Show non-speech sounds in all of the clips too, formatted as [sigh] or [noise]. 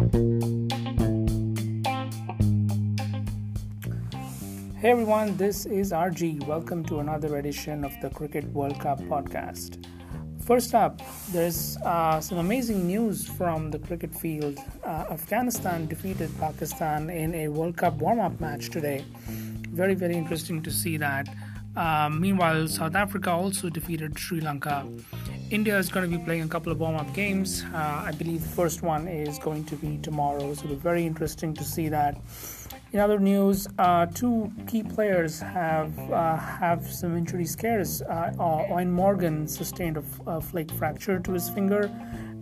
Hey everyone, this is RG. Welcome to another edition of the Cricket World Cup podcast. First up, there's uh, some amazing news from the cricket field. Uh, Afghanistan defeated Pakistan in a World Cup warm up match today. Very, very interesting to see that. Um, meanwhile, South Africa also defeated Sri Lanka. India is going to be playing a couple of warm up games. Uh, I believe the first one is going to be tomorrow, so it'll be very interesting to see that. In other news, uh, two key players have uh, have some injury scares. Uh, Eoin Morgan sustained a, a, flake fracture to his finger,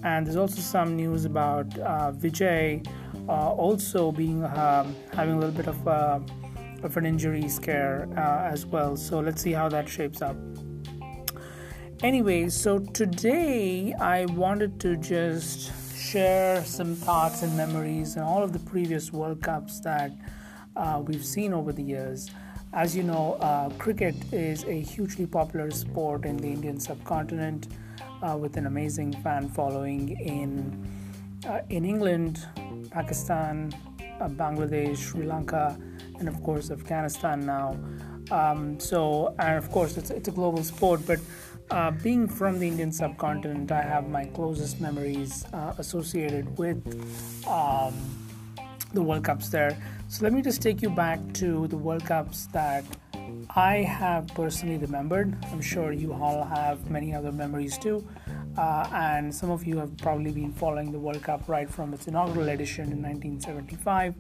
and there's also some news about uh, Vijay uh, also being having a little bit of uh, of an injury scare as well. So let's see how that shapes up. Anyway, so today I wanted to just share some thoughts and memories and all of the previous World Cups that uh, we've seen over the years. As you know, uh, cricket is a hugely popular sport in the Indian subcontinent uh, with an amazing fan following in, uh, in England, Pakistan, uh, Bangladesh, Sri Lanka, and of course Afghanistan now. Um, so, and of course, it's, it's a global sport, but uh, being from the Indian subcontinent, I have my closest memories uh, associated with um, the World Cups there. So let me just take you back to the World Cups that I have personally remembered. I'm sure you all have many other memories too. Uh, and some of you have probably been following the World Cup right from its inaugural edition in 1975.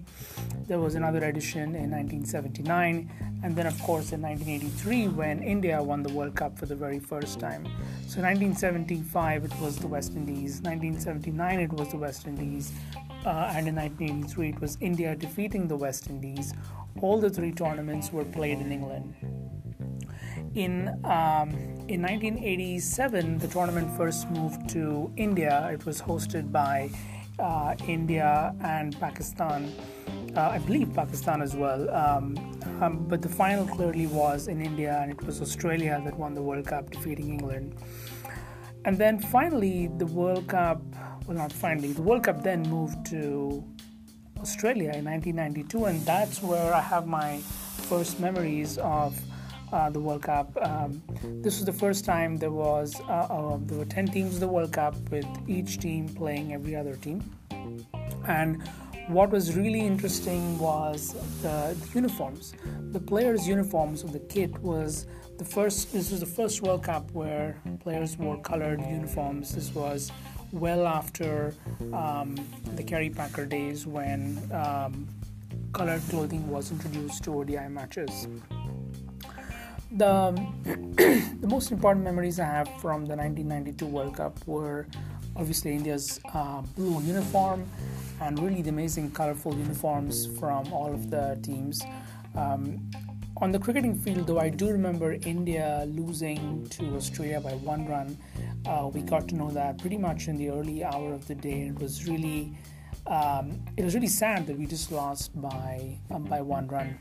There was another edition in 1979, and then, of course, in 1983 when India won the World Cup for the very first time. So, 1975 it was the West Indies, 1979 it was the West Indies, uh, and in 1983 it was India defeating the West Indies. All the three tournaments were played in England. In um, in 1987, the tournament first moved to India. It was hosted by uh, India and Pakistan. Uh, I believe Pakistan as well. Um, um, but the final clearly was in India, and it was Australia that won the World Cup, defeating England. And then finally, the World Cup well, not finally, the World Cup then moved to Australia in 1992, and that's where I have my first memories of uh, the World Cup. Um, this was the first time there was uh, uh, there were 10 teams of the World Cup with each team playing every other team, and what was really interesting was the, the uniforms. The players' uniforms of the kit was the first. This was the first World Cup where players wore colored uniforms. This was well after um, the Kerry Packer days when um, colored clothing was introduced to ODI matches. The, [clears throat] the most important memories I have from the 1992 World Cup were obviously India's uh, blue uniform and really the amazing colorful uniforms from all of the teams. Um, on the cricketing field, though, I do remember India losing to Australia by one run uh, we got to know that pretty much in the early hour of the day. It was really, um, it was really sad that we just lost by um, by one run.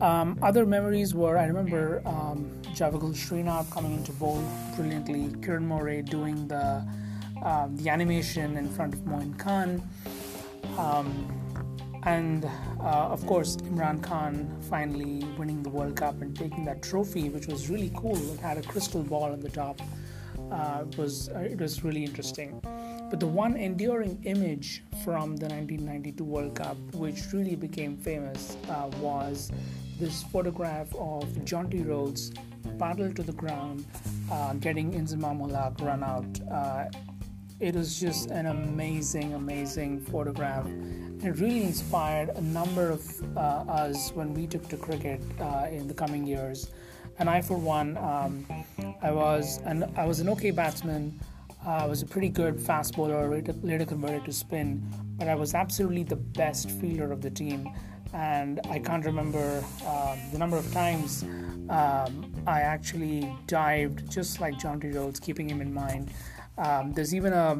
Um, other memories were I remember um, Javagal Srinath coming into bowl brilliantly, Kiran More doing the um, the animation in front of Moin Khan. Um, and uh, of course Imran Khan finally winning the World Cup and taking that trophy, which was really cool. It had a crystal ball on the top. Uh, was uh, it was really interesting. But the one enduring image from the 1992 World Cup, which really became famous, uh, was this photograph of Jonty Rhodes paddled to the ground, uh, getting Inzamam ul Haq run out. Uh, it was just an amazing, amazing photograph it really inspired a number of uh, us when we took to cricket uh, in the coming years. And I, for one, um, I was an I was an okay batsman. I was a pretty good fast bowler, later converted to spin, but I was absolutely the best fielder of the team. And I can't remember um, the number of times um, I actually dived just like Jonty Rhodes, keeping him in mind. Um, there's even a,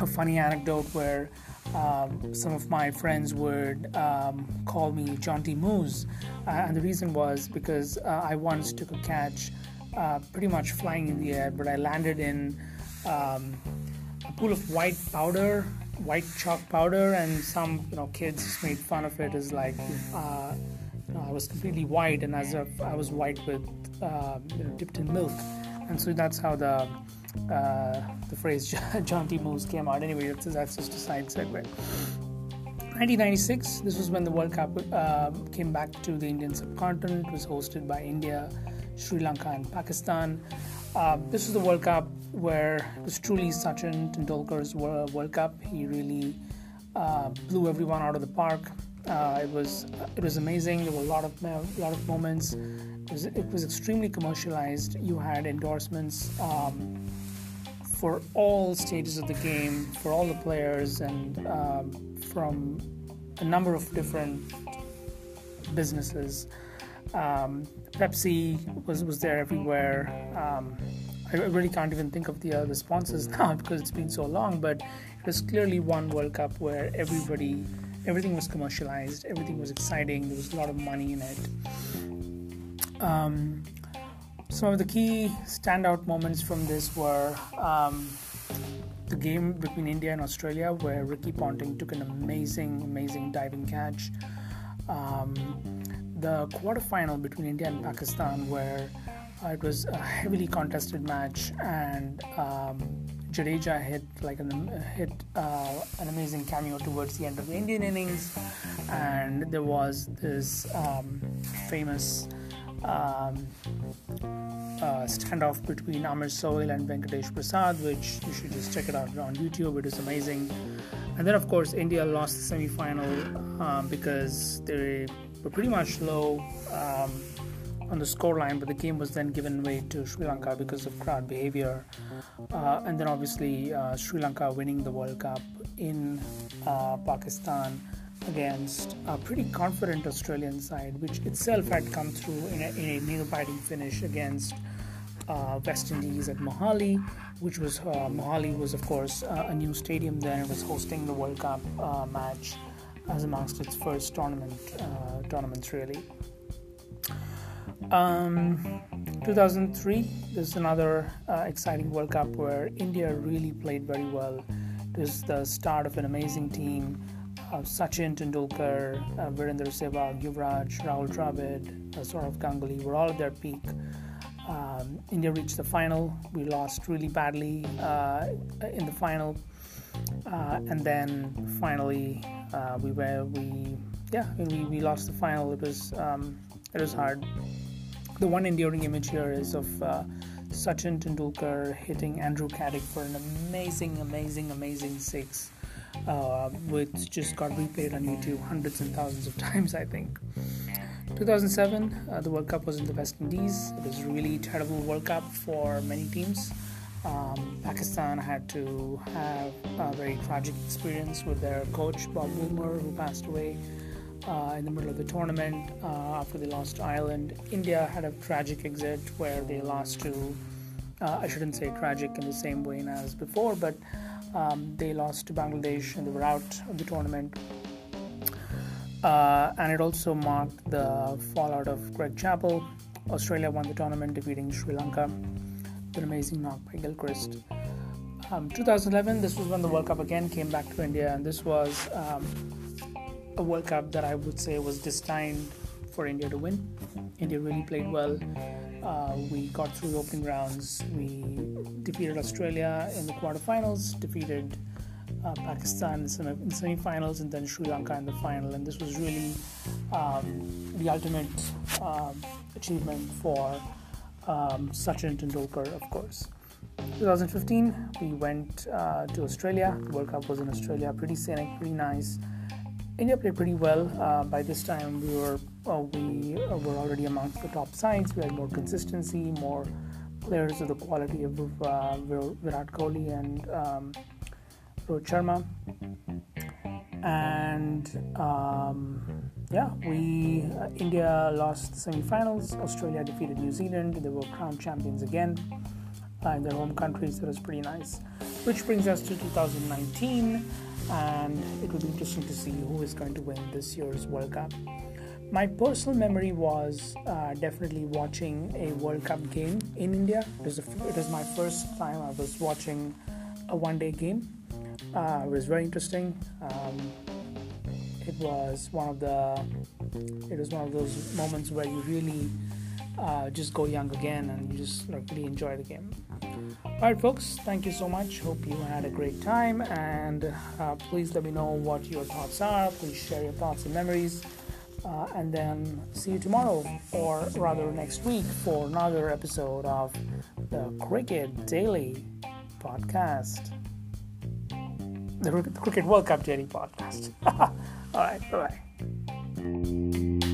a funny anecdote where um, some of my friends would um, call me Jonty Moose, uh, and the reason was because uh, I once took a catch uh, pretty much flying in the air, but I landed in um, a pool of white powder white chalk powder, and some you know kids made fun of it as like uh, you know, I was completely white, and as if I was white with uh, you know, dipped in milk, and so that's how the uh, the phrase [laughs] "jaunty moves" came out. Anyway, that's, that's just a side segue. 1996, this was when the World Cup uh, came back to the Indian subcontinent. It was hosted by India, Sri Lanka, and Pakistan. Uh, this was the World Cup where it was truly Sachin Tendulkar's World Cup. He really uh, blew everyone out of the park. Uh, it was it was amazing. There were a lot of a lot of moments. It was, it was extremely commercialized. You had endorsements um, for all stages of the game, for all the players, and um, from a number of different businesses. Um, Pepsi was was there everywhere. Um, I really can't even think of the other sponsors [laughs] now because it's been so long. But it was clearly one World Cup where everybody, everything was commercialized, everything was exciting. There was a lot of money in it. Um, some of the key standout moments from this were um, the game between India and Australia, where Ricky Ponting took an amazing, amazing diving catch. Um, the quarterfinal between India and Pakistan, where uh, it was a heavily contested match, and um, Jadeja hit like an hit uh, an amazing cameo towards the end of the Indian innings, and there was this um, famous um, uh, standoff between Amir Sohail and Venkatesh Prasad, which you should just check it out on YouTube. It is amazing. And then, of course, India lost the semi final um, because they were pretty much low um, on the scoreline, but the game was then given away to Sri Lanka because of crowd behavior. Uh, and then, obviously, uh, Sri Lanka winning the World Cup in uh, Pakistan against a pretty confident Australian side, which itself had come through in a, in a nail biting finish against uh, West Indies at Mohali, which was uh, Mohali was of course uh, a new stadium then. It was hosting the World Cup uh, match as amongst its first tournament uh, tournaments really. Um, 2003, this is another uh, exciting World Cup where India really played very well. It was the start of an amazing team. Uh, Sachin Tendulkar, uh, Virendra Sehwag, Yuvraj, Rahul Dravid, uh, Sourav Ganguly were all at their peak. Um, India reached the final. We lost really badly uh, in the final, uh, and then finally uh, we were we yeah we, we lost the final. It was um, it was hard. The one enduring image here is of uh, Sachin Tendulkar hitting Andrew Caddick for an amazing, amazing, amazing six, uh, which just got replayed on YouTube hundreds and thousands of [laughs] times, I think. 2007, uh, the World Cup was in the West Indies. It was a really terrible World Cup for many teams. Um, Pakistan had to have a very tragic experience with their coach Bob Woolmer, who passed away in the middle of the tournament uh, after they lost to Ireland. India had a tragic exit where they lost to, uh, I shouldn't say tragic in the same way as before, but um, they lost to Bangladesh and they were out of the tournament. Uh, and it also marked the fallout of Greg Chappell. Australia won the tournament, defeating Sri Lanka an amazing knock by Gilchrist. Um, 2011, this was when the World Cup again came back to India, and this was um, a World Cup that I would say was destined for India to win. India really played well. Uh, we got through the opening rounds. We defeated Australia in the quarterfinals, defeated uh, Pakistan in the semi-finals and then Sri Lanka in the final. And this was really um, the ultimate um, achievement for um, Sachin Tendulkar, of course. 2015, we went uh, to Australia. The World Cup was in Australia, pretty scenic, pretty nice. India played pretty well. Uh, by this time, we were uh, we were already amongst the top sides. We had more consistency, more players of the quality of uh, Virat Kohli and um, Rohit Sharma. And um, yeah, we uh, India lost the semi-finals. Australia defeated New Zealand. They were crowned champions again uh, in their home countries. That was pretty nice. Which brings us to 2019, and it will be interesting to see who is going to win this year's World Cup. My personal memory was uh, definitely watching a World Cup game in India. It was, a, it was my first time I was watching a one day game Uh, it was very interesting. Um, it was one of the it was one of those moments where you really uh, just go young again and you just like, really enjoy the game. All right, folks, thank you so much. Hope you had a great time, and uh, please let me know what your thoughts are. Please share your thoughts and memories, uh, and then see you tomorrow, or rather next week, for another episode of the Cricket Daily Podcast, the Cricket World Cup Daily Podcast. [laughs] All right, bye bye.